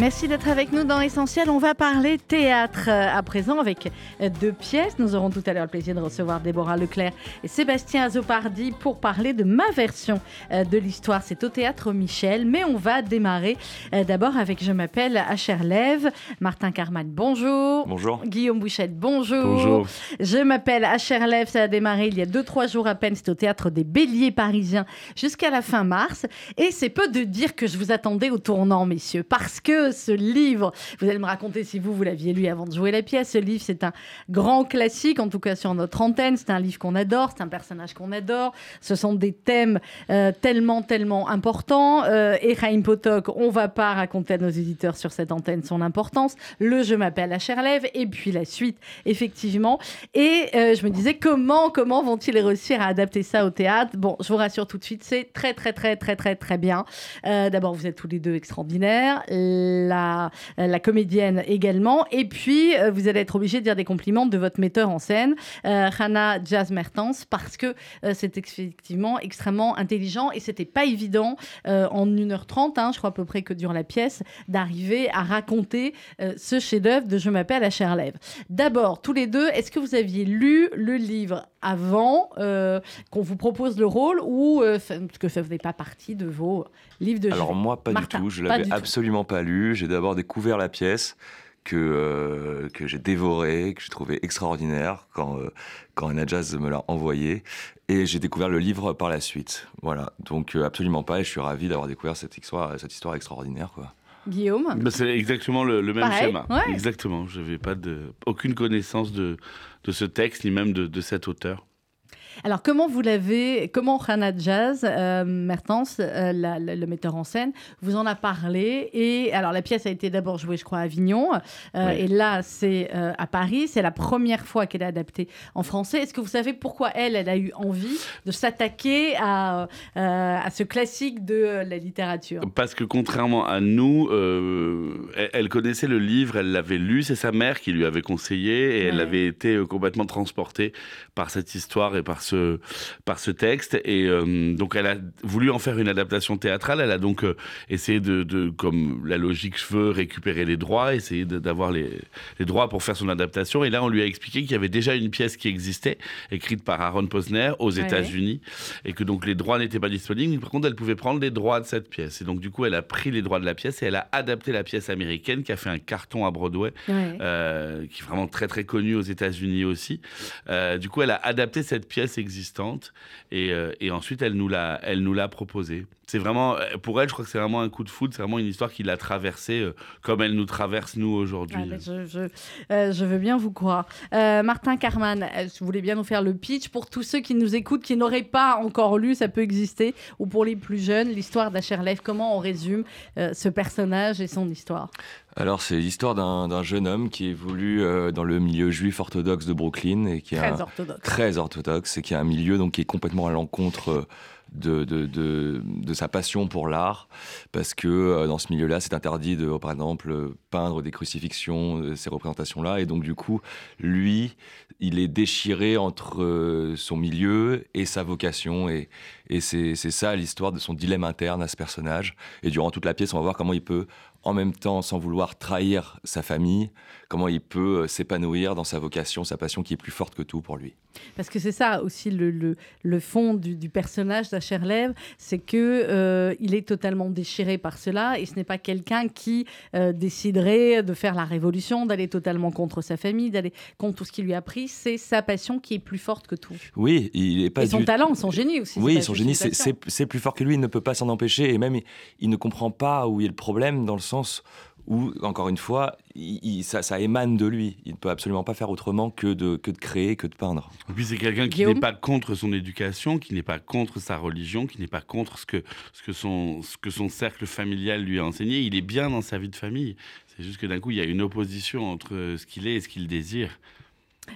Merci d'être avec nous dans Essentiel. On va parler théâtre euh, à présent avec euh, deux pièces. Nous aurons tout à l'heure le plaisir de recevoir Déborah Leclerc et Sébastien Azopardi pour parler de ma version euh, de l'histoire. C'est au théâtre Michel, mais on va démarrer d'abord avec Je m'appelle Acher Lève. Martin Carman, bonjour. Bonjour. Guillaume Bouchette, bonjour. Bonjour. Je m'appelle Acher Lève. Ça a démarré il y a deux, trois jours à peine. C'est au théâtre des Béliers parisiens jusqu'à la fin mars. Et c'est peu de dire que je vous attendais au tournant, messieurs, parce que ce livre. Vous allez me raconter si vous, vous l'aviez lu avant de jouer la pièce. Ce livre, c'est un grand classique, en tout cas sur notre antenne. C'est un livre qu'on adore, c'est un personnage qu'on adore. Ce sont des thèmes euh, tellement, tellement importants. Euh, et Chaim Potok, on va pas raconter à nos éditeurs sur cette antenne son importance. Le Je m'appelle à Cherlève, et puis la suite, effectivement. Et euh, je me disais, comment, comment vont-ils réussir à adapter ça au théâtre? Bon, je vous rassure tout de suite, c'est très, très, très, très, très, très bien. D'abord, vous êtes tous les deux extraordinaires la, comédienne également. Et puis, euh, vous allez être obligé de dire des compliments de votre metteur en scène, euh, Hannah Jazz Mertens, parce que euh, c'est effectivement extrêmement intelligent et c'était pas évident en 1h30, hein, je crois à peu près que durant la pièce, d'arriver à raconter ce chef-d'œuvre de Je m'appelle à Cherlève. D'abord, tous les deux, est-ce que vous aviez lu le livre avant qu'on vous propose le rôle ou que ça faisait pas partie de vos livres de Alors moi, pas du tout. Je l'avais absolument pas lu. J'ai d'abord découvert la pièce que, euh, que j'ai dévorée, que j'ai trouvé extraordinaire quand, euh, quand Anna Jazz me l'a envoyé. Et j'ai découvert le livre par la suite. Voilà. Donc euh, absolument pas. Et je suis ravi d'avoir découvert cette histoire, cette histoire extraordinaire. Quoi. Guillaume bah, C'est exactement le, même schéma. Exactement. Je n'avais pas de, aucune connaissance de, de ce texte, ni même de, de cet auteur. Alors, comment vous l'avez, comment Hannah Jazz, euh, Mertens, euh, le metteur en scène, vous en a parlé Et alors, la pièce a été d'abord jouée, je crois, à Avignon. Euh, et là, c'est à Paris. C'est la première fois qu'elle est adaptée en français. Est-ce que vous savez pourquoi elle, elle a eu envie de s'attaquer à, à ce classique de la littérature? Parce que contrairement à nous, elle, connaissait le livre, elle l'avait lu. C'est sa mère qui lui avait conseillé et elle avait été complètement transportée par cette histoire et par ce, par ce texte. Et euh, donc, elle a voulu en faire une adaptation théâtrale. Elle a donc euh, essayé de, de, comme la logique veut, récupérer les droits, essayer d'avoir les, les, droits pour faire son adaptation. Et là, on lui a expliqué qu'il y avait déjà une pièce qui existait, écrite par Aaron Posner aux États-Unis, et que donc les droits n'étaient pas disponibles. Par contre, elle pouvait prendre les droits de cette pièce. Et donc, du coup, elle a pris les droits de la pièce et elle a adapté la pièce américaine qui a fait un carton à Broadway, euh, qui est vraiment très très connu aux États-Unis aussi. du coup, elle a adapté cette pièce existante et, euh, et ensuite elle nous l'a elle nous l'a proposé c'est vraiment euh, pour elle je crois que c'est vraiment un coup de foudre c'est vraiment une histoire qui l'a traversée euh, comme elle nous traverse nous aujourd'hui. Ah, je, je, je, veux bien vous croire. Martin Carman vous voulez bien nous faire le pitch. Pour tous ceux qui nous écoutent qui n'auraient pas encore lu ça peut exister. Ou pour les plus jeunes l'histoire d'Acherlev comment on résume ce personnage et son histoire? Alors, c'est l'histoire d'un jeune homme qui évolue euh, dans le milieu juif orthodoxe de Brooklyn et qui très a orthodoxe. très orthodoxe et qui a un milieu donc qui est complètement à l'encontre euh, de, de, de, sa passion pour l'art, parce que euh, dans ce milieu-là, c'est interdit de, par exemple, peindre des crucifixions, ces représentations-là, et donc du coup, lui, il est déchiré entre son milieu et sa vocation, et, et c'est ça l'histoire de son dilemme interne à ce personnage. Et durant toute la pièce, on va voir comment il peut en même temps, sans vouloir trahir sa famille, comment il peut euh, s'épanouir dans sa vocation, sa passion qui est plus forte que tout pour lui. Parce que c'est ça aussi le, le, fond du, personnage d'Acherlev, c'est que euh, il est totalement déchiré par cela et ce n'est pas quelqu'un qui euh, déciderait de faire la révolution, d'aller totalement contre sa famille, d'aller contre tout ce qui lui a pris. C'est sa passion qui est plus forte que tout. Oui, il est pas. Et son talent, son génie aussi. Oui, son génie, c'est plus fort que lui. Il ne peut pas s'en empêcher et même il, il ne comprend pas où est le problème dans le sens où, encore une fois, ça, émane de lui. Il ne peut absolument pas faire autrement que de, que de créer, que de peindre. Et puis c'est quelqu'un qui n'est pas contre son éducation, qui n'est pas contre sa religion, qui n'est pas contre ce que, ce, que son, ce que son cercle familial lui a enseigné. Il est bien dans sa vie de famille. C'est juste que d'un coup, il y a une opposition entre ce qu'il est et ce qu'il désire.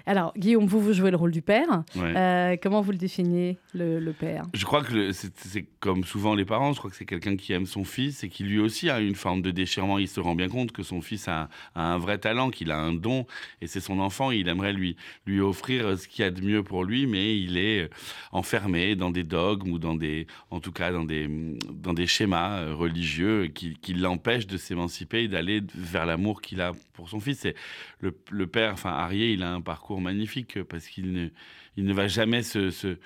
Alors, Guillaume, vous, vous jouez le rôle du père. Ouais. Euh, comment vous le définiez, le, le père? Je crois que c'est comme souvent les parents, je crois que c'est quelqu'un qui aime son fils et qui lui aussi a une forme de déchirement. Il se rend bien compte que son fils a, a un vrai talent, qu'il a un don et c'est son enfant. Il aimerait lui, lui offrir ce qu'il y a de mieux pour lui, mais il est enfermé dans des dogmes ou dans des, en tout cas dans des, dans des schémas religieux qui, qui l'empêchent de s'émanciper et d'aller vers l'amour qu'il a pour son fils. Et le, le père, enfin Arié, il a un parcours magnifique parce qu'il ne, il ne va jamais se, se-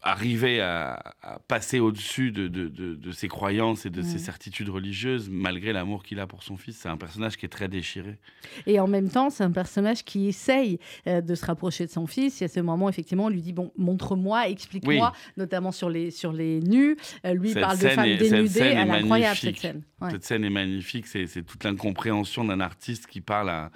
arriver à, à passer au-dessus de, de- de- de ses croyances et de ses certitudes religieuses, malgré l'amour qu'il a pour son fils. C'est un personnage qui est très déchiré. Et en même temps, c'est un personnage qui essaye euh, de se rapprocher de son fils. Et à ce moment, effectivement, on lui dit Bon, montre-moi, explique-moi, notamment sur les, sur les nus. Euh, lui, Cette parle de femmes dénudées. Elle est incroyable, cette scène. Ouais. Cette scène est magnifique. C'est c'est toute l'incompréhension d'un artiste qui parle à,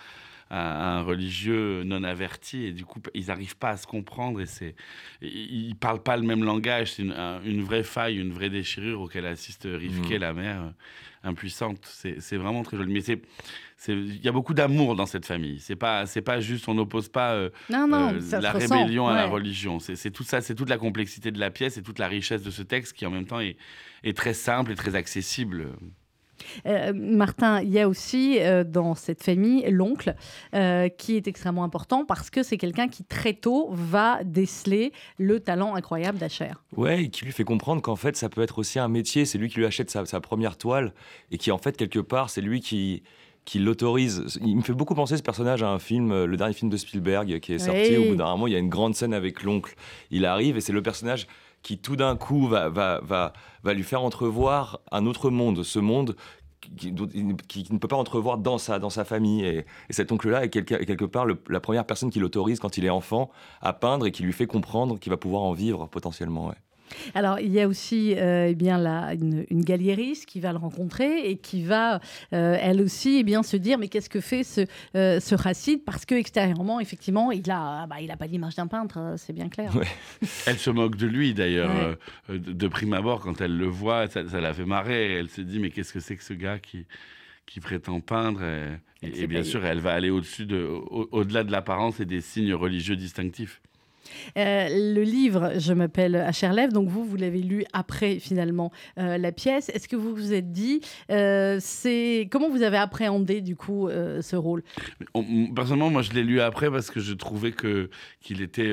à un religieux non averti. Et du coup, ils n'arrivent pas à se comprendre. Et c'est, ils ne parlent pas le même langage. C'est une, un- une vraie faille, une vraie déchirure auquel assiste Rivke, Mhm. la mère, euh, impuissante. C'est c'est vraiment très joli. Mais c'est. c'est- Il y a beaucoup d'amour dans cette famille. C'est pas, c'est pas juste, on n'oppose pas euh, Non, non, euh, la ressent. rébellion à la religion. C'est c'est tout ça, c'est toute la complexité de la pièce et toute la richesse de ce texte qui en même temps est, est très simple et très accessible. Euh, Martin, il y a aussi euh, dans cette famille l'oncle euh, qui est extrêmement important parce que c'est quelqu'un qui très tôt va déceler le talent incroyable d'Acher. Ouais, et qui lui fait comprendre qu'en fait, ça peut être aussi un métier. C'est lui qui lui achète sa, sa première toile et qui, en fait, quelque part, c'est lui qui, qui l'autorise. Il me fait beaucoup penser ce personnage à un film, le dernier film de Spielberg qui est sorti. Oui. Au bout d'un moment, il y a une grande scène avec l'oncle. Il arrive et c'est le personnage qui, tout d'un coup, va, va, va, va lui faire entrevoir un autre monde, ce monde. Qui, ne peut pas entrevoir dans sa, dans sa famille. Et, et cet oncle-là est quelque, est quelque part la première personne qui l'autorise quand il est enfant à peindre et qui lui fait comprendre qu'il va pouvoir en vivre potentiellement. Alors, il y a aussi euh, eh bien, la, une, une galériste qui va le rencontrer et qui va, euh, elle aussi, eh bien, se dire mais qu'est-ce que fait ce, euh, ce Racide Parce que extérieurement, effectivement, il a, bah, il a pas l'image d'un peintre, euh, c'est bien clair. Ouais. Elle se moque de lui d'ailleurs, Ouais. euh, de, de prime abord, quand elle le voit, ça, ça la fait marrer. Elle se dit Mais qu'est-ce que c'est que ce gars qui, qui prétend peindre? Et, bien sûr, elle va aller au-dessus, de, au- au-delà de l'apparence et des signes religieux distinctifs. Euh, le livre, je m'appelle Acherlev, donc vous, vous l'avez lu après finalement euh, la pièce. Est-ce que vous vous êtes dit, euh, c'est comment vous avez appréhendé du coup ce rôle? On- personnellement, moi, je l'ai lu après parce que je trouvais que qu'il était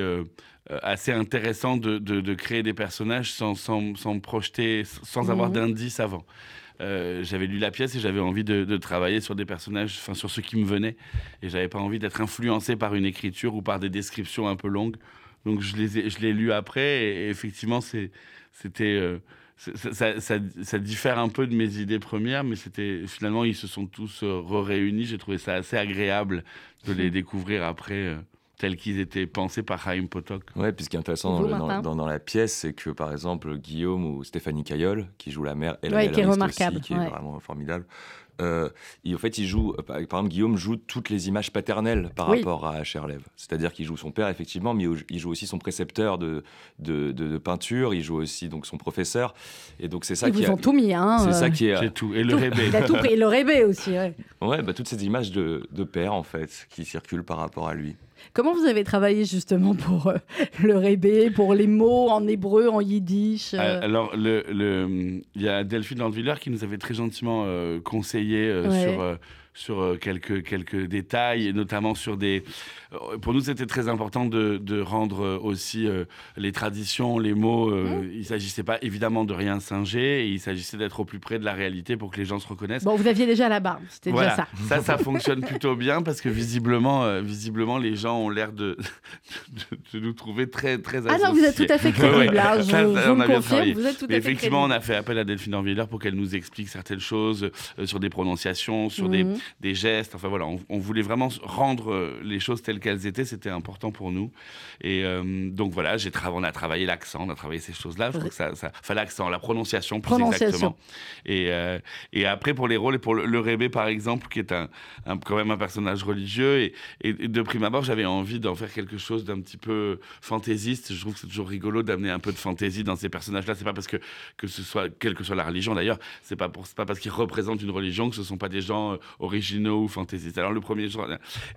assez intéressant de, de- de créer des personnages sans, sans, sans me projeter, sans avoir Mhm. d'indices avant. Euh, j'avais lu la pièce et j'avais envie de, de travailler sur des personnages, enfin sur ceux qui me venaient, et j'avais pas envie d'être influencé par une écriture ou par des descriptions un peu longues. Donc je les ai- je l'ai lu après et, effectivement c'est c'était euh, ça, ça- ça- ça diffère un peu de mes idées premières, mais c'était finalement ils se sont tous euh, réunis. J'ai trouvé ça assez agréable de les découvrir après euh, tels qu'ils étaient pensés par Chaim Potok. Ouais, puis ce qui est intéressant dans, le- dans- Martin dans- dans la pièce, c'est que par exemple Guillaume ou Stéphanie Caillol, qui joue la mère, et la Ouais, qui est remarquable, aussi, qui est vraiment formidable. Euh, il- en fait, il joue, euh, par exemple, Guillaume joue toutes les images paternelles par Oui. rapport à Cherlev. C'est-à-dire qu'il joue son père, effectivement, mais il joue aussi son précepteur de, de, de- de peinture, il joue aussi donc son professeur. Et donc, c'est ça Ils qui vous a- ont tout mis, hein C'est euh, ça qui est. Tout. Et le tout. rébé. Il a tout pris, et le rébé aussi. ouais. Ouais, bah, toutes ces images de, de père, en fait, qui circulent par rapport à lui. Comment vous avez travaillé justement pour euh, le rébé, pour les mots en hébreu, en yiddish euh, Euh, Alors, le, le- il y a Delphine Landwiller qui nous avait très gentiment euh, conseillé Ouais. sur, sur euh, quelques, quelques détails, et notamment sur des... euh, Pour nous, c'était très important de, de rendre euh, aussi euh, les traditions, les mots. euh, Il ne s'agissait pas évidemment de rien singer, et il s'agissait d'être au plus près de la réalité pour que les gens se reconnaissent. Bon, vous aviez déjà la barbe, c'était Voilà, déjà ça. ça, ça fonctionne plutôt bien parce que visiblement, euh, visiblement, les gens ont l'air de, de, de nous trouver très, très Ah non, vous êtes tout à fait crédible, hein, je, Ça, je ça, vous on a bien confirme, travaillé. vous êtes tout à fait effectivement, on a fait appel à Delphine Orviller pour qu'elle nous explique certaines choses sur des prononciations, sur des, Mhm. Des gestes. Enfin voilà, on, on voulait vraiment rendre euh, les choses telles qu'elles étaient. C'était important pour nous. Et euh, donc voilà, j'ai tra- on a travaillé l'accent, on a travaillé ces choses-là. Je que ça, ça, enfin l'accent, la prononciation plus Prononciation. exactement. Et, euh, et après pour les rôles et pour le, le Rébé par exemple, qui est un, un- quand même un personnage religieux et, et de prime abord j'avais envie d'en faire quelque chose d'un petit peu fantaisiste. Je trouve que c'est toujours rigolo d'amener un peu de fantaisie dans ces personnages-là. C'est pas parce que que ce soit quelle que soit la religion d'ailleurs, c'est pas pour c'est pas parce qu'ils représentent une religion que ce sont pas des gens euh, originaux ou fantaisistes. Alors le premier jour,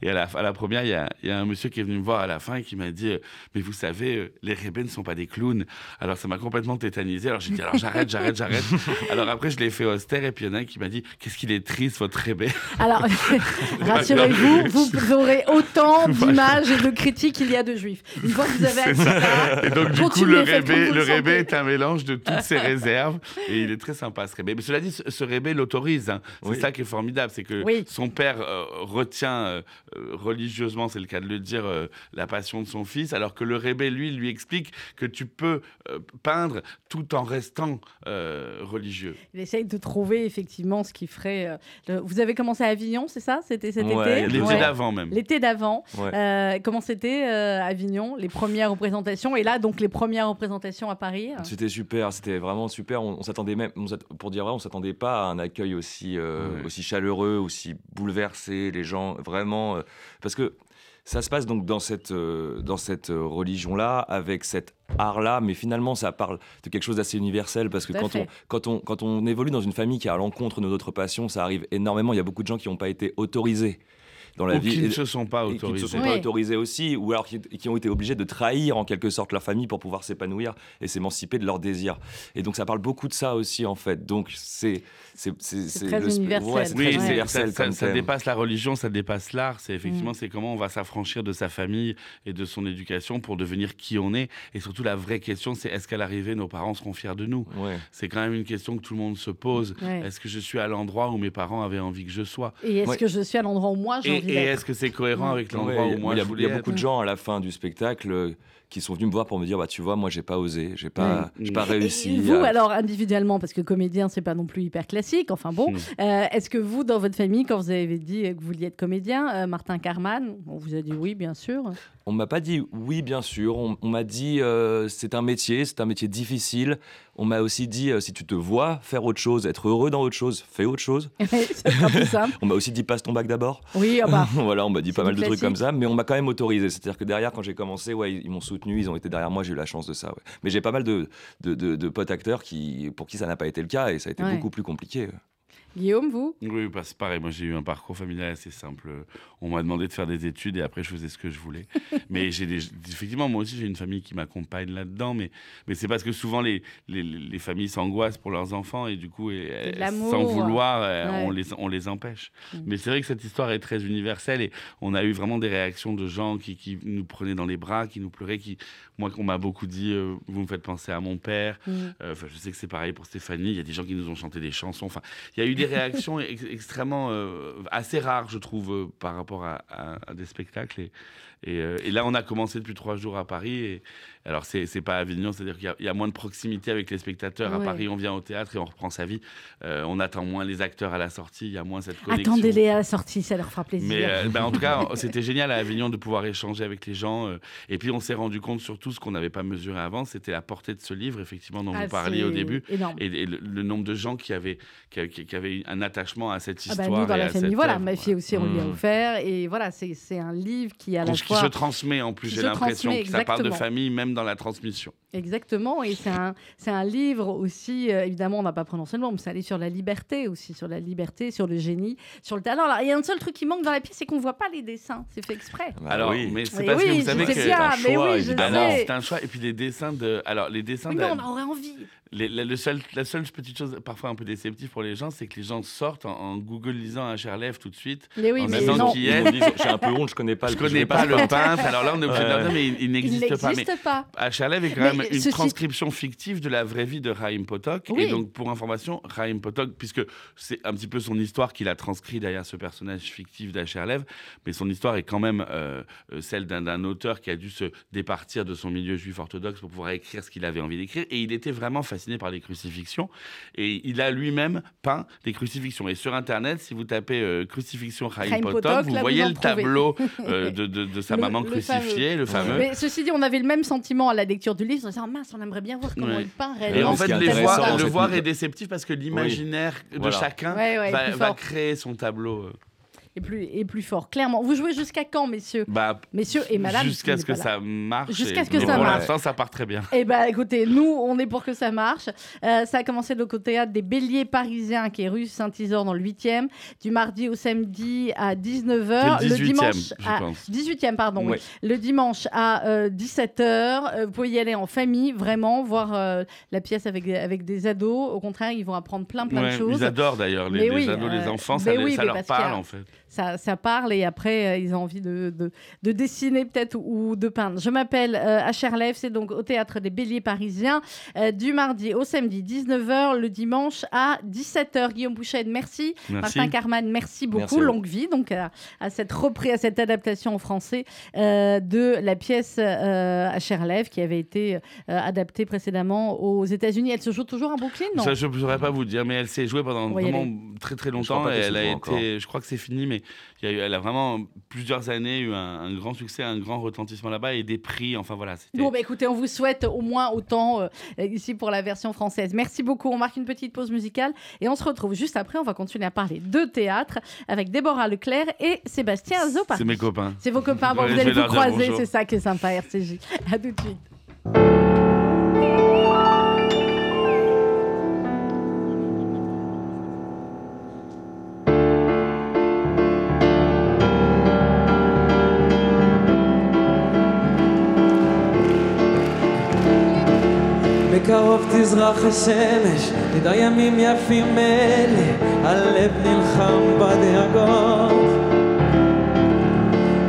et à la, à la première, il y a, il y a un monsieur qui est venu me voir à la fin et qui m'a dit, euh, mais vous savez, euh, les rébés ne sont pas des clowns. Alors ça m'a complètement tétanisé. Alors j'ai dit, alors j'arrête, j'arrête, j'arrête. alors après, je l'ai fait austère et puis il y en a un qui m'a dit, qu'est-ce qu'il est triste votre rébé. Alors, rassurez-vous, vous aurez autant d'images et de critiques qu'il y a de juifs. Une fois que vous avez ça, Et donc du coup, le rébé, le le rébé sentez. est un mélange de toutes ses réserves et il est très sympa ce rébé. Mais cela dit, ce, ce rébé l'autorise. hein. C'est Oui. ça qui est formidable, c'est que Oui. son père euh, retient euh, euh, religieusement, c'est le cas de le dire, euh, la passion de son fils, alors que le rébé, lui, lui explique que tu peux euh, peindre tout en restant euh, religieux. Il essaye de trouver effectivement ce qui ferait. euh, le- Vous avez commencé à Avignon, c'est ça C'était cet Ouais, été? L'été Ouais. d'avant même. L'été d'avant. Ouais. Euh, comment c'était euh, Avignon, les premières représentations? Et là, donc, les premières représentations à Paris C'était super, c'était vraiment super. On, on s'attendait même, on pour dire vrai, on s'attendait pas à un accueil aussi, euh, Ouais. aussi chaleureux, aussi bouleversé. Les gens, vraiment, euh, parce que ça se passe donc dans cette, euh, dans cette euh, religion-là, avec cet art-là, mais finalement, ça parle de quelque chose d'assez universel, parce que quand on, quand, on, quand on évolue dans une famille qui est à l'encontre de notre passion, ça arrive énormément. Il y a beaucoup de gens qui n'ont pas été autorisés dans la Ou vie. qui ne se sont pas et qui ne se autorisés. sont Oui. pas autorisés aussi, ou alors qui, qui ont été obligés de trahir en quelque sorte leur famille pour pouvoir s'épanouir et s'émanciper de leurs désirs. Et donc ça parle beaucoup de ça aussi en fait. Donc c'est c'est très le- universel. ouais, Oui, très universel ça, ça- comme ça thème. dépasse la religion, ça dépasse l'art. C'est Mm. effectivement, c'est comment on va s'affranchir de sa famille et de son éducation pour devenir qui on est. Et surtout, la vraie question, c'est est-ce qu'à l'arrivée, nos parents seront fiers de nous? Ouais. C'est quand même une question que tout le monde se pose. Ouais. Est-ce que je suis à l'endroit où mes parents avaient envie que je sois? Et est-ce Ouais. que je suis à l'endroit où moi j'ai Et, est-ce que c'est cohérent avec l'endroit où moi il y a, je il voulais y a être beaucoup de gens à la fin du spectacle euh, qui sont venus me voir pour me dire bah tu vois moi j'ai pas osé, j'ai pas j'ai pas Et- Et réussi. vous, à- alors individuellement, parce que comédien, c'est pas non plus hyper classique. Enfin bon, Mm. Euh, est-ce que vous, dans votre famille, quand vous avez dit que vous vouliez être comédien, euh, Martin Carman, on vous a dit oui, bien sûr. On m'a pas dit oui, bien sûr. On, on m'a dit euh, c'est un métier, c'est un métier difficile. On m'a aussi dit si tu te vois faire autre chose, être heureux dans autre chose, fais autre chose. plus simple. On m'a aussi dit passe ton bac d'abord. Oui, ah bah, voilà, on m'a dit pas mal de trucs comme ça, mais on m'a quand même autorisé. C'est-à-dire que derrière, quand j'ai commencé, ouais, ils, ils m'ont soutenu, ils ont été derrière moi, j'ai eu la chance de ça. ouais. Mais j'ai pas mal de, de, de- de potes acteurs qui, pour qui ça n'a pas été le cas et ça a été Ouais. beaucoup plus compliqué. Guillaume, vous Oui, bah, c'est pareil. Moi, j'ai eu un parcours familial assez simple. On m'a demandé de faire des études et après, je faisais ce que je voulais. mais j'ai des... effectivement, moi aussi, j'ai une famille qui m'accompagne là-dedans. Mais, mais c'est parce que souvent, les, les, les familles s'angoissent pour leurs enfants et du coup, l'amour. sans vouloir, Ouais. on, les, on les empêche. Mm. Mais c'est vrai que cette histoire est très universelle et on a eu vraiment des réactions de gens qui, qui nous prenaient dans les bras, qui nous pleuraient. Qui... Moi, on m'a beaucoup dit euh, Vous me faites penser à mon père. Mm. Euh, Enfin, je sais que c'est pareil pour Stéphanie. Il y a des gens qui nous ont chanté des chansons. Enfin, il y a eu des réactions ex- extrêmement euh, assez rares, je trouve, euh, par rapport à, à- à des spectacles. Et, et, euh, et là, on a commencé depuis trois jours à Paris. Et, alors, c'est c'est pas à Avignon, c'est-à-dire qu'il y a- il y, a moins de proximité avec les spectateurs. À. Paris, on vient au théâtre et on reprend sa vie. Euh, on attend moins les acteurs à la sortie. Il y a moins cette connexion. Attendez-les à la sortie, ça leur fera plaisir. Mais euh, ben, en tout cas, c'était génial à Avignon de pouvoir échanger avec les gens. euh, et puis, on s'est rendu compte surtout ce qu'on n'avait pas mesuré avant, c'était la portée de ce livre, effectivement, dont Ah, vous parliez au début. Énorme. Et, et le, le nombre de gens qui avaient, qui, qui- qui avaient un attachement à cette Ah histoire. bah, nous, dans la famille, voilà, ma fille aussi, on lui a Mm. offert. Et voilà, c'est c'est un livre qui, à la Qui, se transmet en plus, j'ai l'impression que ça parle de famille, même dans la transmission. Exactement, et c'est un, c'est un livre aussi, euh, évidemment, on n'a pas prononcé le mot, mais c'est un livre sur la liberté aussi, sur la liberté, sur le génie, sur le talent. Alors, il y a un seul truc qui manque dans la pièce, c'est qu'on ne voit pas les dessins, c'est fait exprès. Bah Alors, oui. mais c'est Oui, parce que vous savez que. bien, un choix, oui, évidemment. C'est un choix. Et puis les dessins de. Alors, les dessins Oui, de. mais on aurait envie. Les- la, le seul, la seule petite chose, parfois un peu déceptive pour les gens, c'est que les gens sortent en, en googlisant un tout de suite. Mais oui, En mais disant non, qui est. J'ai un peu honte, je connais pas Je le connais pas le peintre. Alors là, on est obligé de dire, mais il, n'existe pas. Mais n'existe pas. est quand Mais même une ceci- transcription fictive de la vraie vie de Raïm Potok. Oui. Et donc, pour information, Raïm Potok, puisque c'est un petit peu son histoire qu'il a transcrit derrière ce personnage fictif d'Acherlev, mais son histoire est quand même euh, euh, celle d'un d'un auteur qui a dû se départir de son milieu juif orthodoxe pour pouvoir écrire ce qu'il avait envie d'écrire. Et il était vraiment fasciné par les crucifixions. Et il a lui-même peint des crucifixions. Et sur Internet, si vous tapez euh, crucifixion Chaim Potok, Potok, vous là, voyez vous le trouvez. tableau euh, de, de- de sa Le- maman le crucifiée, le fameux. Mais ceci dit, on avait le même sentiment à la lecture du livre, en se mince, on aimerait bien voir comment Ouais. il peint Et en fait, les voir, le voir est déceptif parce que l'imaginaire de Voilà. chacun Ouais, ouais, va, créer son tableau. Est plus, est plus fort. Clairement. Vous jouez jusqu'à quand, messieurs? Bah, Messieurs et madame. Jusqu'à ce que ça marche. Jusqu'à et ce que pour ça marche. l'instant, ça part très bien. Eh ben, écoutez, nous, on est pour que ça marche. Euh, ça a commencé donc au théâtre des Béliers Parisiens, qui est rue Saint-Isor dans le 8e, du mardi au samedi à 19h. C'est le 18e, dimanche à pense. 18e, pardon. Ouais. oui. Le dimanche à 17h. vous pouvez y aller en famille, vraiment, voir euh, la pièce avec, avec des ados. Au contraire, ils vont apprendre plein, plein Ouais, de choses. Ils adorent d'ailleurs, les, Mais les oui, ados, les euh, enfants, ça, oui, leur a- parle en fait. Ça, ça parle et après euh, ils ont envie de, de, de dessiner peut-être ou de peindre. Je m'appelle euh, c'est donc au théâtre des Béliers Parisiens euh, du mardi au samedi 19h, le dimanche à 17h. Guillaume Bouchet, merci. Merci. Martin Carman, merci beaucoup. Merci. Longue vie donc à, à cette reprise, à cette adaptation en français euh, de la pièce euh, Acherlev qui avait été euh, adaptée précédemment aux États-Unis. Elle se joue toujours à Brooklyn, non? Ça, je ne saurais pas vous dire, mais elle s'est jouée pendant vraiment très très longtemps. Et elle a encore. été, je crois que c'est fini, mais il y a eu, elle a vraiment plusieurs années eu un, un grand succès, un grand retentissement là-bas et des prix. Enfin voilà. Bon, bah écoutez, on vous souhaite au moins autant euh, ici pour la version française. Merci beaucoup. On marque une petite pause musicale et on se retrouve juste après. On va continuer à parler de théâtre avec Déborah Leclerc et Sébastien Zopar. c'est mes copains. C'est vos copains. Bon, Ouais, vous allez vous croiser. C'est ça qui est sympa, RCJ. À tout de suite. תזרח השמש, נדע ימים יפים אלה, הלב נלחם בדאגות.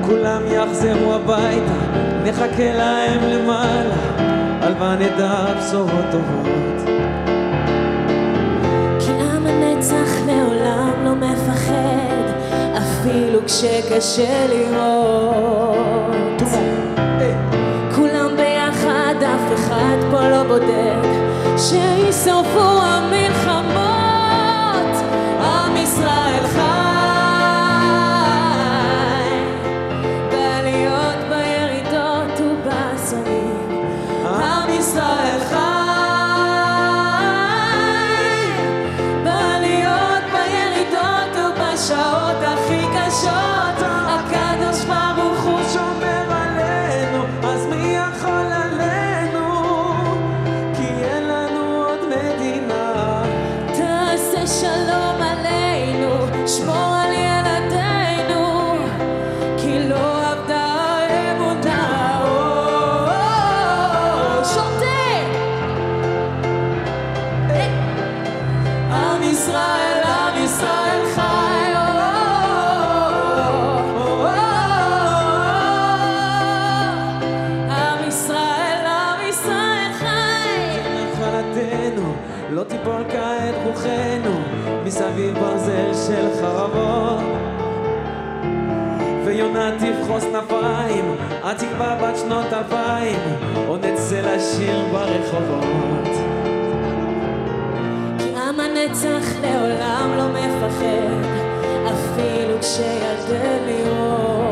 כולם יחזרו הביתה, נחכה להם למעלה, הלוואי נדע בשורות טובות. כי עם הנצח לעולם לא מפחד, אפילו כשקשה לראות. כולם ביחד, אף אחד פה לא בודד, שישרפו המלחמות. תבחוס כנפיים, התקווה בת שנות אלפיים, עוד נצא לשיר ברחובות. כי עם הנצח לעולם לא מפחד, אפילו כשירדה לראות.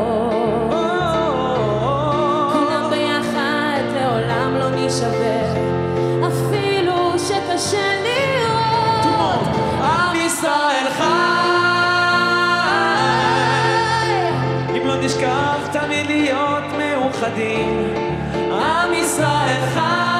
תמיד להיות מאוחדים, עם ישראל חי!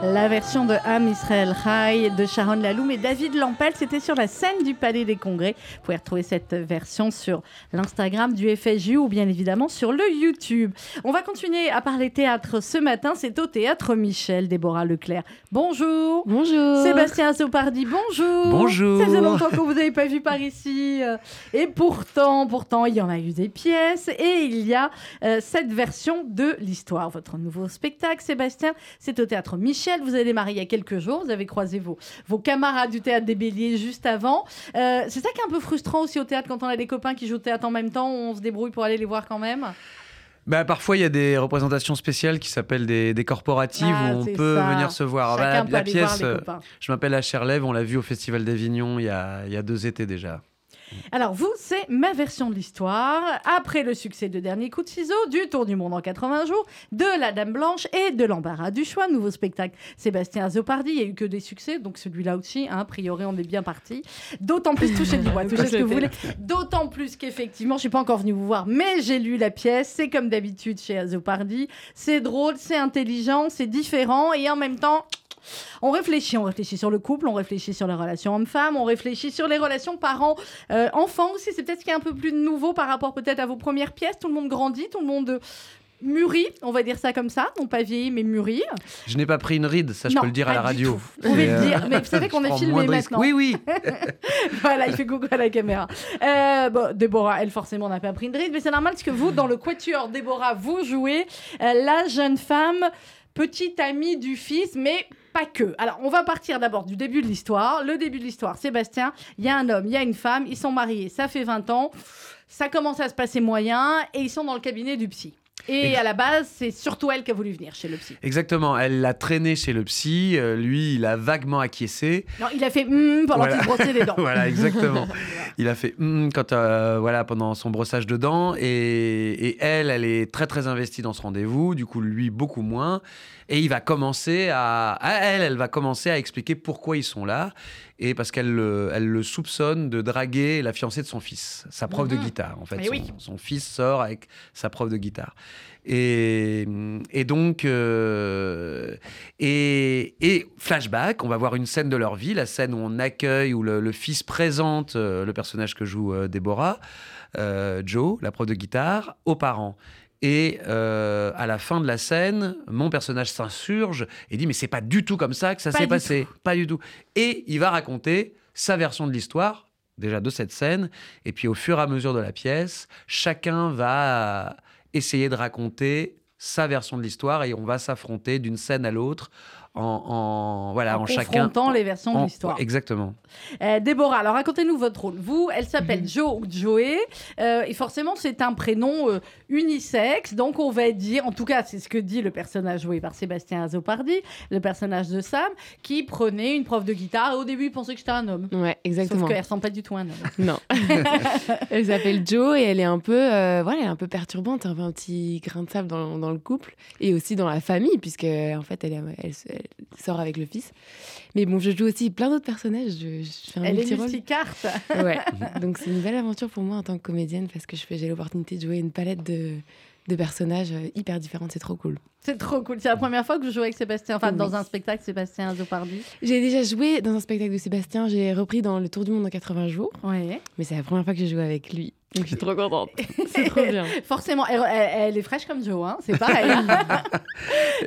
La version de Am Israël Chai de Sharon Laloum et David Lampel, c'était sur la scène du Palais des Congrès. Vous pouvez retrouver cette version sur l'Instagram du FSJU ou bien évidemment sur le YouTube. On va continuer à parler théâtre ce matin. C'est au théâtre Michel, Déborah Leclerc. Bonjour. Bonjour. Sébastien Sopardi, bonjour. Bonjour. Ça faisait longtemps que vous n'avez pas vu par ici. Et pourtant, pourtant, il y en a eu des pièces et il y a euh, cette version de l'histoire. Votre nouveau spectacle, Sébastien, c'est au théâtre Michel. Vous avez démarré il y a quelques jours. Vous avez croisé vos, vos camarades du théâtre des Béliers juste avant. Euh, c'est ça qui est un peu frustrant aussi au théâtre quand on a des copains qui jouent au théâtre en même temps. On se débrouille pour aller les voir quand même? Bah, parfois, il y a des représentations spéciales qui s'appellent des, des corporatives Ah, où on peut ça. venir se voir. Bah, la pièce, euh, je m'appelle Acherlev, on l'a vu au Festival d'Avignon il y a, il y a deux étés déjà. Alors, vous, c'est ma version de l'histoire. Après le succès de Dernier coup de ciseau, du Tour du monde en 80 jours, de La Dame Blanche et de l'embarras du choix, nouveau spectacle Sébastien Azopardi. Il n'y a eu que des succès, donc celui-là aussi, hein, a priori, on est bien parti. D'autant plus, touchez du bois, touchez ce que vous voulez. D'autant plus qu'effectivement, je ne suis pas encore venue vous voir, mais j'ai lu la pièce. C'est comme d'habitude chez Azopardi. C'est drôle, c'est intelligent, c'est différent et en même temps. On réfléchit, on réfléchit sur le couple, on réfléchit sur les relations hommes-femmes, on réfléchit sur les relations parents-enfants aussi. C'est peut-être ce qui est un peu plus nouveau par rapport peut-être à vos premières pièces. Tout le monde grandit, tout le monde mûrit, on va dire ça comme ça. Non pas vieilli, mais mûri. Je n'ai pas pris une ride, ça je Non, peux le dire à la radio. Vous pouvez le euh, dire, mais vous savez qu'on est filmé maintenant. Oui, oui. voilà, il fait coucou à la caméra. Euh, bon, Déborah, elle forcément n'a pas pris une ride, mais c'est normal parce que vous, dans le quatuor Déborah, vous jouez euh, la jeune femme, petite amie du fils, mais pas que. Alors, on va partir d'abord du début de l'histoire. Le début de l'histoire, Sébastien, il y a un homme, il y a une femme, ils sont mariés, ça fait 20 ans, ça commence à se passer moyen, et ils sont dans le cabinet du psy. Et à la base, c'est surtout elle qui a voulu venir chez le psy. Exactement, elle l'a traîné chez le psy, euh, lui il a vaguement acquiescé. Non, il a fait hum pendant Voilà. qu'il brossait les dents. voilà, exactement. Il a fait hum quand euh, voilà pendant son brossage de dents et, et elle, elle est très très investie dans ce rendez-vous. Du coup, lui beaucoup moins. Et il va commencer à, à elle, elle va commencer à expliquer pourquoi ils sont là et parce qu'elle le, elle le soupçonne de draguer la fiancée de son fils, sa prof de Mhm. guitare. En fait, son, oui. son fils sort avec sa prof de guitare. Et, et donc, euh, et, et flashback, on va voir une scène de leur vie, la scène où on accueille, où le, le fils présente euh, le personnage que joue euh, Déborah, euh, Joe, la prof de guitare, aux parents. Et euh, à la fin de la scène, mon personnage s'insurge et dit mais c'est pas du tout comme ça que ça s'est passé, pas du tout. Et il va raconter sa version de l'histoire, déjà de cette scène, et puis au fur et à mesure de la pièce, chacun va essayer de raconter sa version de l'histoire et on va s'affronter d'une scène à l'autre en, en- voilà en en chacun les versions de l'histoire. Exactement. Euh, Déborah, alors racontez-nous votre rôle. Vous, elle s'appelle Jo ou Joé, euh, et forcément c'est un prénom euh, unisexe, donc on va dire, en tout cas c'est ce que dit le personnage joué par Sébastien Azopardi, le personnage de Sam, qui prenait une prof de guitare, et au début il pensait que c'était un homme. Ouais, exactement. Sauf qu'elle ressemble pas du tout à un homme. Non. elle s'appelle Jo et elle est un peu, euh, voilà, elle est un peu perturbante, un peu un petit grain de sable dans, dans le couple et aussi dans la famille puisque en fait elle, est- elle, elle sort avec le fils. Mais bon, je joue aussi plein d'autres personnages. Je, je fais un Elle est multicarte. Ouais. Donc c'est une belle aventure pour moi en tant que comédienne parce que j'ai l'opportunité de jouer une palette de, de personnages euh, hyper différents. C'est trop cool. C'est trop cool. C'est la première fois que je joue avec Sébastien, enfin Oui. dans un spectacle Sébastien Azopardi. J'ai déjà joué dans un spectacle de Sébastien. J'ai repris dans le Tour du monde en 80 jours, Oui. mais c'est la première fois que je joue avec lui. Donc je suis trop contente. c'est trop bien. Forcément, elle, elle- elle est fraîche comme Joe, hein, c'est pareil.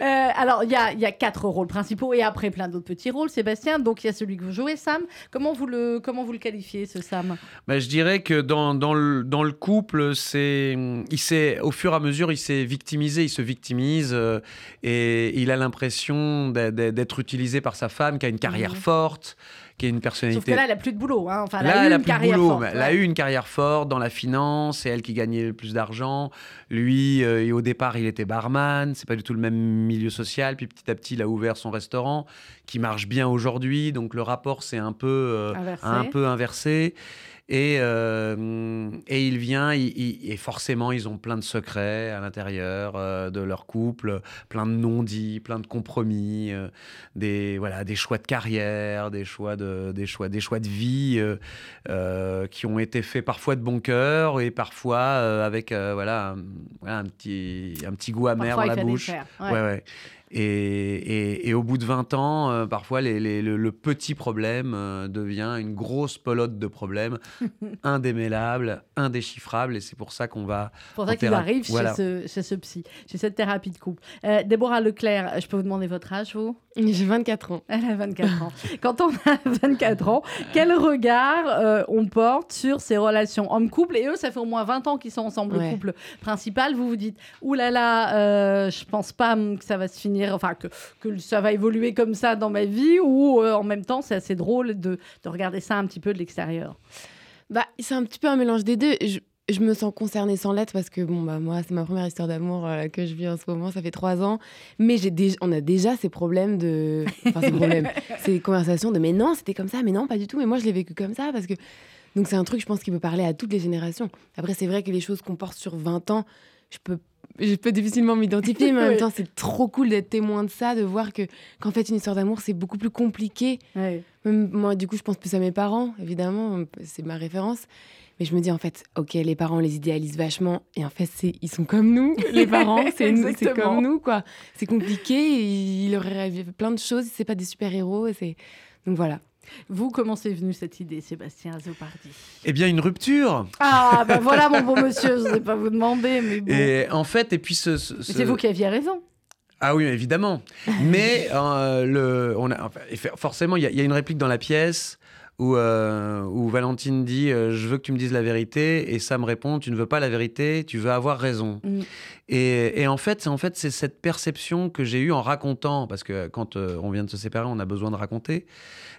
Euh, alors, il y a, il y a quatre rôles principaux et après plein d'autres petits rôles, Sébastien. Donc, il y a celui que vous jouez, Sam. Comment vous le, comment vous le qualifiez, ce Sam? Bah, je dirais que dans, dans, le, dans le couple, c'est, il s'est, au fur et à mesure, il s'est victimisé, il se victimise euh, et il a l'impression d'être- utilisé par sa femme qui a une carrière forte, qui une Sauf personnalité. que là, elle a plus de boulot. Hein. Enfin, elle Là, a eu elle a une plus de carrière boulot, forte, mais elle a eu une carrière forte dans la finance, c'est elle qui gagnait le plus d'argent. Lui, euh, au départ, il était barman, c'est pas du tout le même milieu social. Puis petit à petit, il a ouvert son restaurant qui marche bien aujourd'hui. Donc le rapport s'est un peu, euh, un peu inversé. Et, euh, et il vient, il- il- et forcément, ils ont plein de secrets à l'intérieur euh, de leur couple, plein de non-dits, plein de compromis, euh, des, voilà, des choix de carrière, des choix de, des choix, des choix de vie qui ont été faits parfois de bon cœur et parfois avec voilà, un, voilà, un petit, un petit goût amer Parfois, dans la bouche. fers, Ouais. ouais. ouais. Et, et- et au bout de 20 ans, euh, parfois, les- les- le, le petit problème euh, devient une grosse pelote de problèmes indémêlable, indéchiffrable. Et c'est pour ça qu'on va. C'est pour ça qu'il arrive chez, ce, chez ce psy, chez cette thérapie de couple. Euh, Déborah Leclerc, je peux vous demander votre âge, vous? J'ai 24 ans. Elle a 24 ans. Quand on a 24 ans, quel regard euh, on porte sur ces relations homme-couple Et eux, ça fait au moins 20 ans qu'ils sont ensemble, le Ouais. couple principal. Vous vous dites, ouh là là, euh, je pense pas que ça va se finir, enfin que, que ça va évoluer comme ça dans ma vie, ou euh, en même temps, c'est assez drôle de, de regarder ça un petit peu de l'extérieur. Bah, c'est un petit peu un mélange des deux. Je, je me sens concernée sans l'être parce que bon bah moi c'est ma première histoire d'amour euh, que je vis en ce moment. Ça fait trois ans, mais j'ai déjà, on a déjà ces problèmes de, enfin ces problèmes, ces conversations de mais non c'était comme ça, mais non pas du tout. Mais moi je l'ai vécu comme ça parce que donc c'est un truc je pense qui peut parler à toutes les générations. Après c'est vrai que les choses qu'on porte sur 20 ans, je peux je peux difficilement m'identifier, mais en même temps c'est trop cool d'être témoin de ça, de voir que qu'en fait une histoire d'amour c'est beaucoup plus compliqué Ouais. même moi, du coup, je pense plus à mes parents, évidemment, c'est ma référence. Mais je me dis, en fait, ok, les parents, on les idéalise vachement. Et en fait, c'est, ils sont comme nous, les parents. C'est, nous, c'est Exactement. comme nous, quoi. C'est compliqué. Il leur est arrivé plein de choses. C'est pas des super-héros. et C'est... Donc voilà. Vous, comment c'est venu cette idée, Sébastien Azopardi Eh bien, une rupture. Ah, ben voilà, mon bon monsieur, je ne sais pas vous demander, mais bon. Et en fait, et puis ce. C'est vous qui aviez raison. Ah oui, évidemment. Mais euh, le, on a, forcément, il y, a- il y a une réplique dans la pièce où, euh, où Valentine dit euh, Je veux que tu me dises la vérité. Et Sam répond Tu ne veux pas la vérité, tu veux avoir raison. Mm. Et, et en fait, c'est en fait, cette perception que j'ai eue en racontant, parce que quand on vient de se séparer, on a besoin de raconter.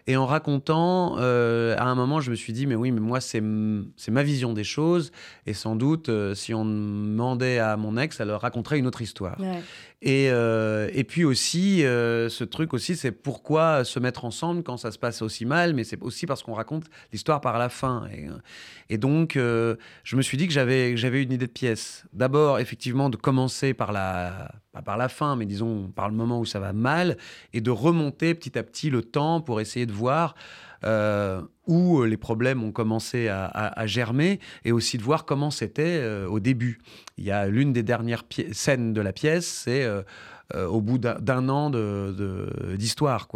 Et en racontant, euh, à un moment, je me suis dit Mais oui, mais moi, c'est ma vision des choses. Et sans doute, euh, si on demandait à mon ex, elle raconterait une autre histoire. Ouais. Et, euh, et puis aussi, ce truc aussi, c'est pourquoi se mettre ensemble quand ça se passe aussi mal, mais c'est aussi parce qu'on raconte l'histoire par la fin. Et, et donc, je me suis dit que j'avais que j'avais une idée de pièce. D'abord, effectivement, de commencer par la, pas par la fin, mais disons par le moment où ça va mal, et de remonter petit à petit le temps pour essayer de voir euh, où les problèmes ont commencé à, germer, et aussi de voir comment c'était euh, au début. Il y a l'une des dernières scènes de la pièce, c'est euh, euh, au bout d'un- an de- de- d'histoire.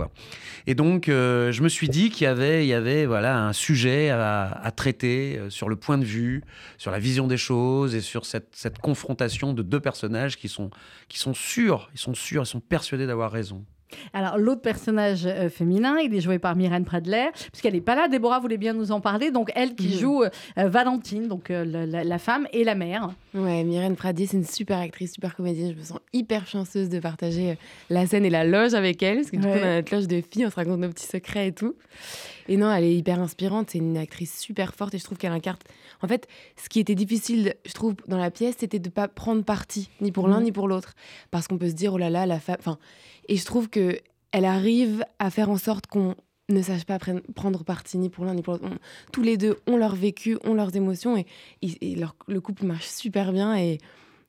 Et donc, euh, je me suis dit qu'il y avait, il y avait voilà, un sujet à, à traiter euh, sur le point de vue, sur la vision des choses et sur cette, cette confrontation de deux personnages qui sont, qui sont sûrs, ils sont sûrs, ils sont persuadés d'avoir raison. Alors, l'autre personnage euh, féminin, il est joué par Myrène Pradler, puisqu'elle n'est pas là. Déborah voulait bien nous en parler. Donc, elle qui Mhm. joue euh, Valentine, donc euh, la, femme et la mère. Ouais, Myrène Pradier, c'est une super actrice, super comédienne. Je me sens hyper chanceuse de partager la scène et la loge avec elle. Parce que du coup, on a notre loge de filles, on se raconte nos petits secrets et tout. Et non, elle est hyper inspirante. C'est une actrice super forte et je trouve qu'elle incarne. En fait, ce qui était difficile, je trouve, dans la pièce, c'était de pas prendre parti, ni pour l'un Mhm. ni pour l'autre. Parce qu'on peut se dire, oh là là, la femme. Enfin, et je trouve que elle arrive à faire en sorte qu'on ne sache pas pren- prendre parti ni pour l'un ni pour l'autre. Tous les deux ont leur vécu, ont leurs émotions et, et- et leur- le couple marche super bien. Et,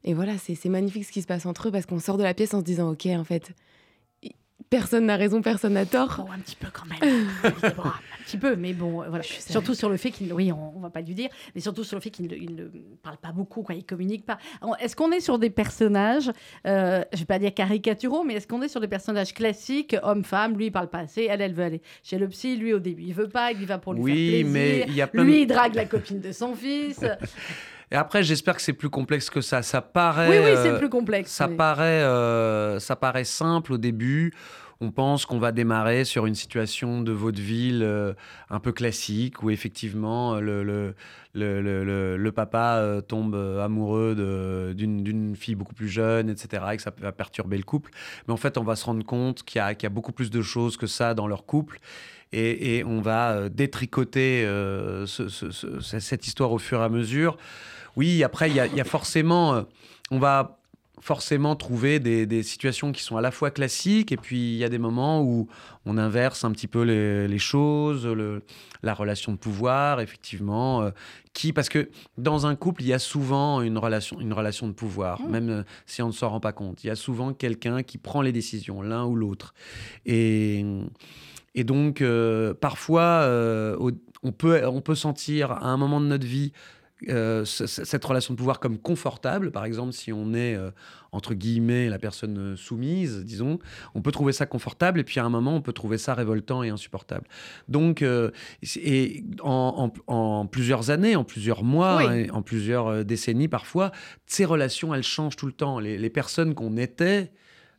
et voilà, c'est magnifique ce qui se passe entre eux parce qu'on sort de la pièce en se disant, ok, en fait, personne n'a raison, personne n'a tort. Bon, un petit peu quand même. Un petit peu, mais bon, voilà. Surtout sur le fait qu'il, oui, on, on va pas lui dire, mais surtout sur le fait qu'il ne, il ne parle pas beaucoup, quoi, il communique pas. Est-ce qu'on est sur des personnages, euh, je vais pas dire caricaturaux, mais est-ce qu'on est sur des personnages classiques, homme-femme, lui il parle pas assez, elle, elle veut aller chez le psy, lui au début il veut pas, il y va pour lui Oui, faire plaisir. mais il y a plein de- Lui il drague la copine de son fils. Et après, j'espère que c'est plus complexe que ça. Ça paraît. oui, oui, c'est euh, plus complexe. Ça paraît, euh, ça paraît simple au début. On pense qu'on va démarrer sur une situation de vaudeville euh, un peu classique où effectivement euh, le, le, le, le- le- le papa tombe amoureux d'une fille beaucoup plus jeune, etc. et que ça va perturber le couple. Mais en fait, on va se rendre compte qu'il y, a- qu'il y a beaucoup plus de choses que ça dans leur couple. Et, et on va détricoter euh, ce- ce- ce- cette histoire au fur et à mesure. Oui, après, il y a, il y a forcément... euh, on va forcément trouver des, des situations qui sont à la fois classiques et puis il y a des moments où on inverse un petit peu les, les choses, le- la relation de pouvoir, effectivement, euh, qui parce que dans un couple il y a souvent une relation, une relation de pouvoir, même euh, si on ne s'en rend pas compte. Il y a souvent quelqu'un qui prend les décisions, l'un ou l'autre, et et donc euh, parfois euh, on peut on peut sentir à un moment de notre vie euh, cette relation de pouvoir comme confortable. Par exemple, si on est, euh, entre guillemets, la personne euh, soumise, disons, on peut trouver ça confortable et puis à un moment, on peut trouver ça révoltant et insupportable. Donc, euh, et en, en- en plusieurs années, en plusieurs mois, Oui. hein, en plusieurs décennies parfois, ces relations, elles changent tout le temps. Les, les personnes qu'on était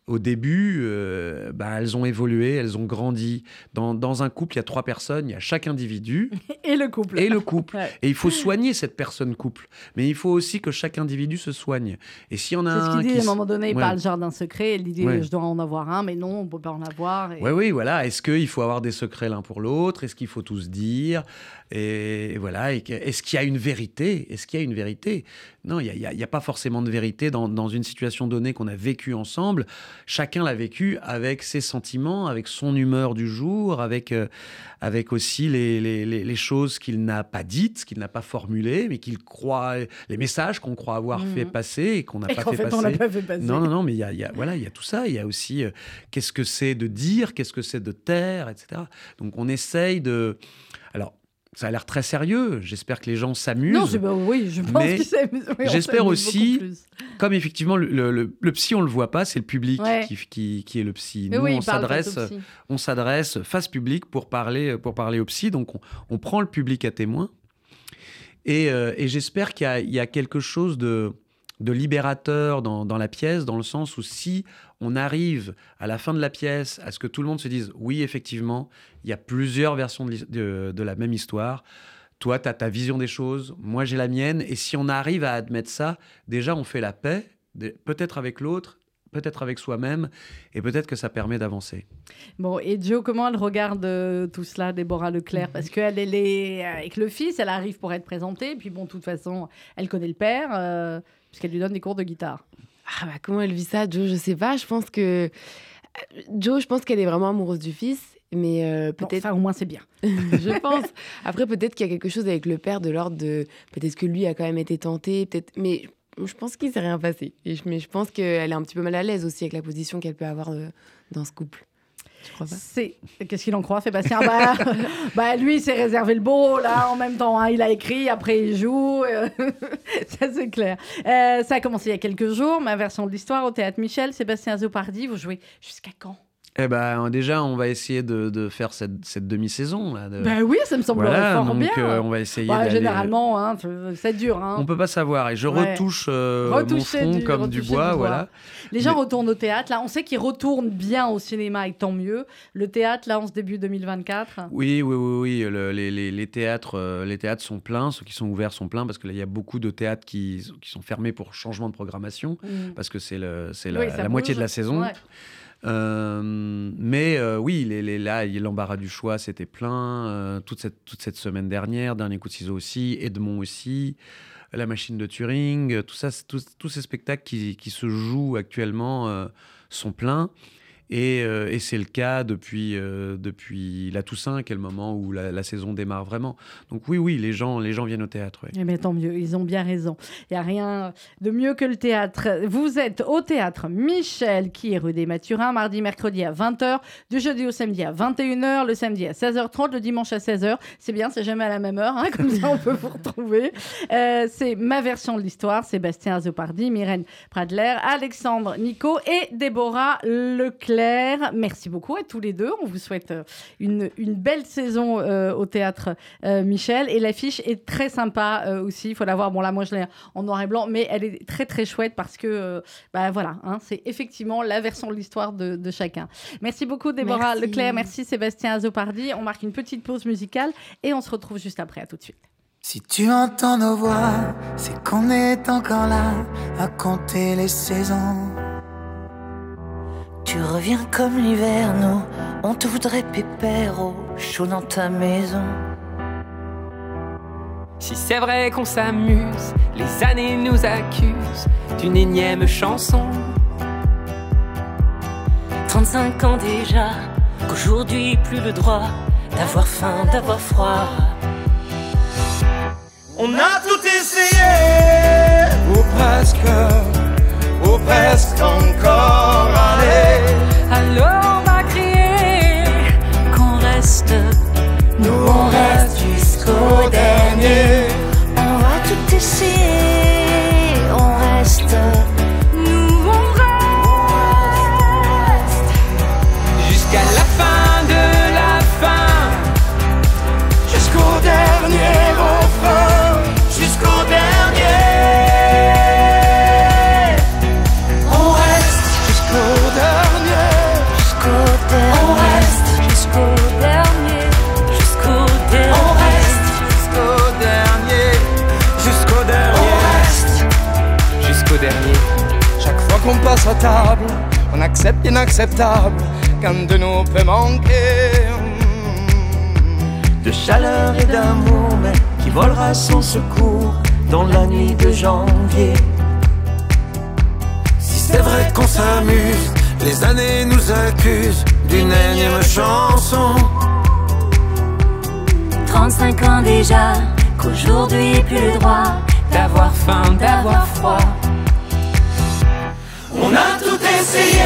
au début, euh, bah, elles ont évolué, elles ont grandi. Dans, dans un couple, il y a trois personnes, il y a chaque individu Et le couple. et le couple. Ouais. Et il faut soigner cette personne couple. Mais il faut aussi que chaque individu se soigne. Et s'il y en a C'est ce un qu'il dit qui à un moment donné, il parle jardin secret, il dit Ouais. je dois en avoir un, mais non, on peut pas en avoir. et- Oui, oui, voilà. Est-ce qu'il faut avoir des secrets l'un pour l'autre? Est-ce qu'il faut tous dire? Et, et voilà. Est-ce qu'il y a une vérité? Est-ce qu'il y a une vérité? Non, il n'y a, pas forcément de vérité dans, dans une situation donnée qu'on a vécue ensemble. Chacun l'a vécu avec ses sentiments, avec son humeur du jour, avec, euh, avec aussi les, les- les- les choses qu'il n'a pas dites, qu'il n'a pas formulées, mais qu'il croit, les messages qu'on croit avoir Mhm. fait passer et qu'on n'a pas fait fait, passer. pas fait passer. Non, non, non, mais il y a, y a- voilà, il y a tout ça. Il y a aussi euh, qu'est-ce que c'est de dire, qu'est-ce que c'est de taire, etc. Donc on essaye de. Alors, ça a l'air très sérieux. J'espère que les gens s'amusent. Non, bah oui, je pense Mais qu'il s'amuse. Oui, on j'espère aussi-. Comme effectivement, le, le- le- le psy, on le voit pas, c'est le public Ouais. qui, qui- qui est le psy. Mais Nous, oui, on s'adresse, on s'adresse face public pour parler, pour parler au psy. Donc, on, on prend le public à témoin. Et, euh, et j'espère qu'il y y a quelque chose de, de libérateur dans, dans la pièce, dans le sens où si on arrive à la fin de la pièce à ce que tout le monde se dise oui, effectivement, il y a plusieurs versions de, de- la même histoire. Toi, tu as ta vision des choses, moi j'ai la mienne. Et si on arrive à admettre ça, déjà on fait la paix, peut-être avec l'autre, peut-être avec soi-même, et peut-être que ça permet d'avancer. Bon, et Jo, comment elle regarde euh, tout cela, Déborah Leclerc? Parce qu'elle elle est avec le fils, elle arrive pour être présentée, puis bon, de toute façon, elle connaît le père, euh, puisqu'elle lui donne des cours de guitare. Ah bah comment elle vit ça, Jo Je sais pas. Je pense que Jo, je pense qu'elle est vraiment amoureuse du fils, mais euh, Bon, peut-être. ça, au moins, c'est bien. je pense. Après, peut-être qu'il y a quelque chose avec le père de l'ordre de. Peut-être que lui a quand même été tenté, peut-être. Mais je pense qu'il s'est rien passé. Et je... Mais je pense qu'elle est un petit peu mal à l'aise aussi avec la position qu'elle peut avoir euh, dans ce couple. C'est... Qu'est-ce qu'il en croit, Sébastien? Bah, bah, lui, il s'est réservé le beau, là, en même temps. hein, il a écrit, après, il joue. euh, ça, c'est clair. Euh, ça a commencé il y a quelques jours, ma version de l'histoire au Théâtre Michel. Sébastien Zopardi, vous jouez jusqu'à quand? Eh ben, déjà, on va essayer de, de faire cette, cette demi-saison. Là, de- Ben oui, ça me semble voilà, fort donc bien. euh, on va essayer Ouais, d'aller- généralement, hein, c'est dur. Hein. On peut pas savoir. Et je Ouais. retouche euh, mon front du- comme du bois, du bois. voilà. Les gens Mais- retournent au théâtre. Là, on sait qu'ils retournent bien au cinéma et tant mieux. Le théâtre, là, en ce début 2024. Oui, oui, oui, oui. le- les, les- les théâtres, euh, les théâtres sont pleins. Ceux qui sont ouverts sont pleins parce que là, il y a beaucoup de théâtres qui, qui sont fermés pour changement de programmation Mm. parce que c'est le, c'est la, Oui, ça la moitié de la saison. Ouais. Euh, mais euh, oui, les, là, l'embarras du choix, c'était plein. euh, toute, cette, toute cette semaine dernière, Dernier coup de ciseau aussi, Edmond aussi, La machine de Turing, tout ça, tous, ces spectacles qui, qui se jouent actuellement sont pleins. Et, euh, et c'est le cas depuis, euh, depuis la Toussaint, qui est le moment où la, saison démarre vraiment. Donc oui, oui, les gens, les gens viennent au théâtre. oui. Eh bien, tant mieux, ils ont bien raison. Il n'y a rien de mieux que le théâtre. Vous êtes au théâtre Michel, qui est rue des Mathurins, mardi, mercredi à 20h, du jeudi au samedi à 21h, le samedi à 16h30, le dimanche à 16h. C'est bien, c'est jamais à la même heure, hein, comme ça on peut vous retrouver. Euh, c'est ma version de l'histoire, Sébastien Azopardi, Myrène Pradler, Alexandre Nico et Déborah Leclerc. Merci beaucoup à tous les deux. On vous souhaite euh, une, une belle saison euh, au théâtre euh, Michel. Et l'affiche est très sympa euh, aussi. Il faut la voir. Bon, là, moi, je l'ai en noir et blanc, mais elle est très, très chouette parce que, euh, bah voilà, hein, c'est effectivement la version de l'histoire de, de chacun. Merci beaucoup, Déborah Merci. Leclerc. Merci, Sébastien Azopardi. On marque une petite pause musicale et on se retrouve juste après. À tout de suite. Si tu entends nos voix, c'est qu'on est encore là à compter les saisons. Tu reviens comme l'hiver, nous, on te voudrait pépère au chaud dans ta maison. Si c'est vrai qu'on s'amuse, les années nous accusent d'une énième chanson. 35 ans déjà, qu'aujourd'hui plus le droit d'avoir faim, d'avoir froid. On a tout essayé, ou presque, ou presque encore. Allez, Alors on accepte l'inacceptable qu'un de nous peut manquer. De chaleur et d'amour, mais qui volera sans secours dans la nuit de janvier. Si c'est vrai qu'on s'amuse, les années nous accusent d'une énième chanson. 35 ans déjà, qu'aujourd'hui plus le droit d'avoir faim, d'avoir froid, see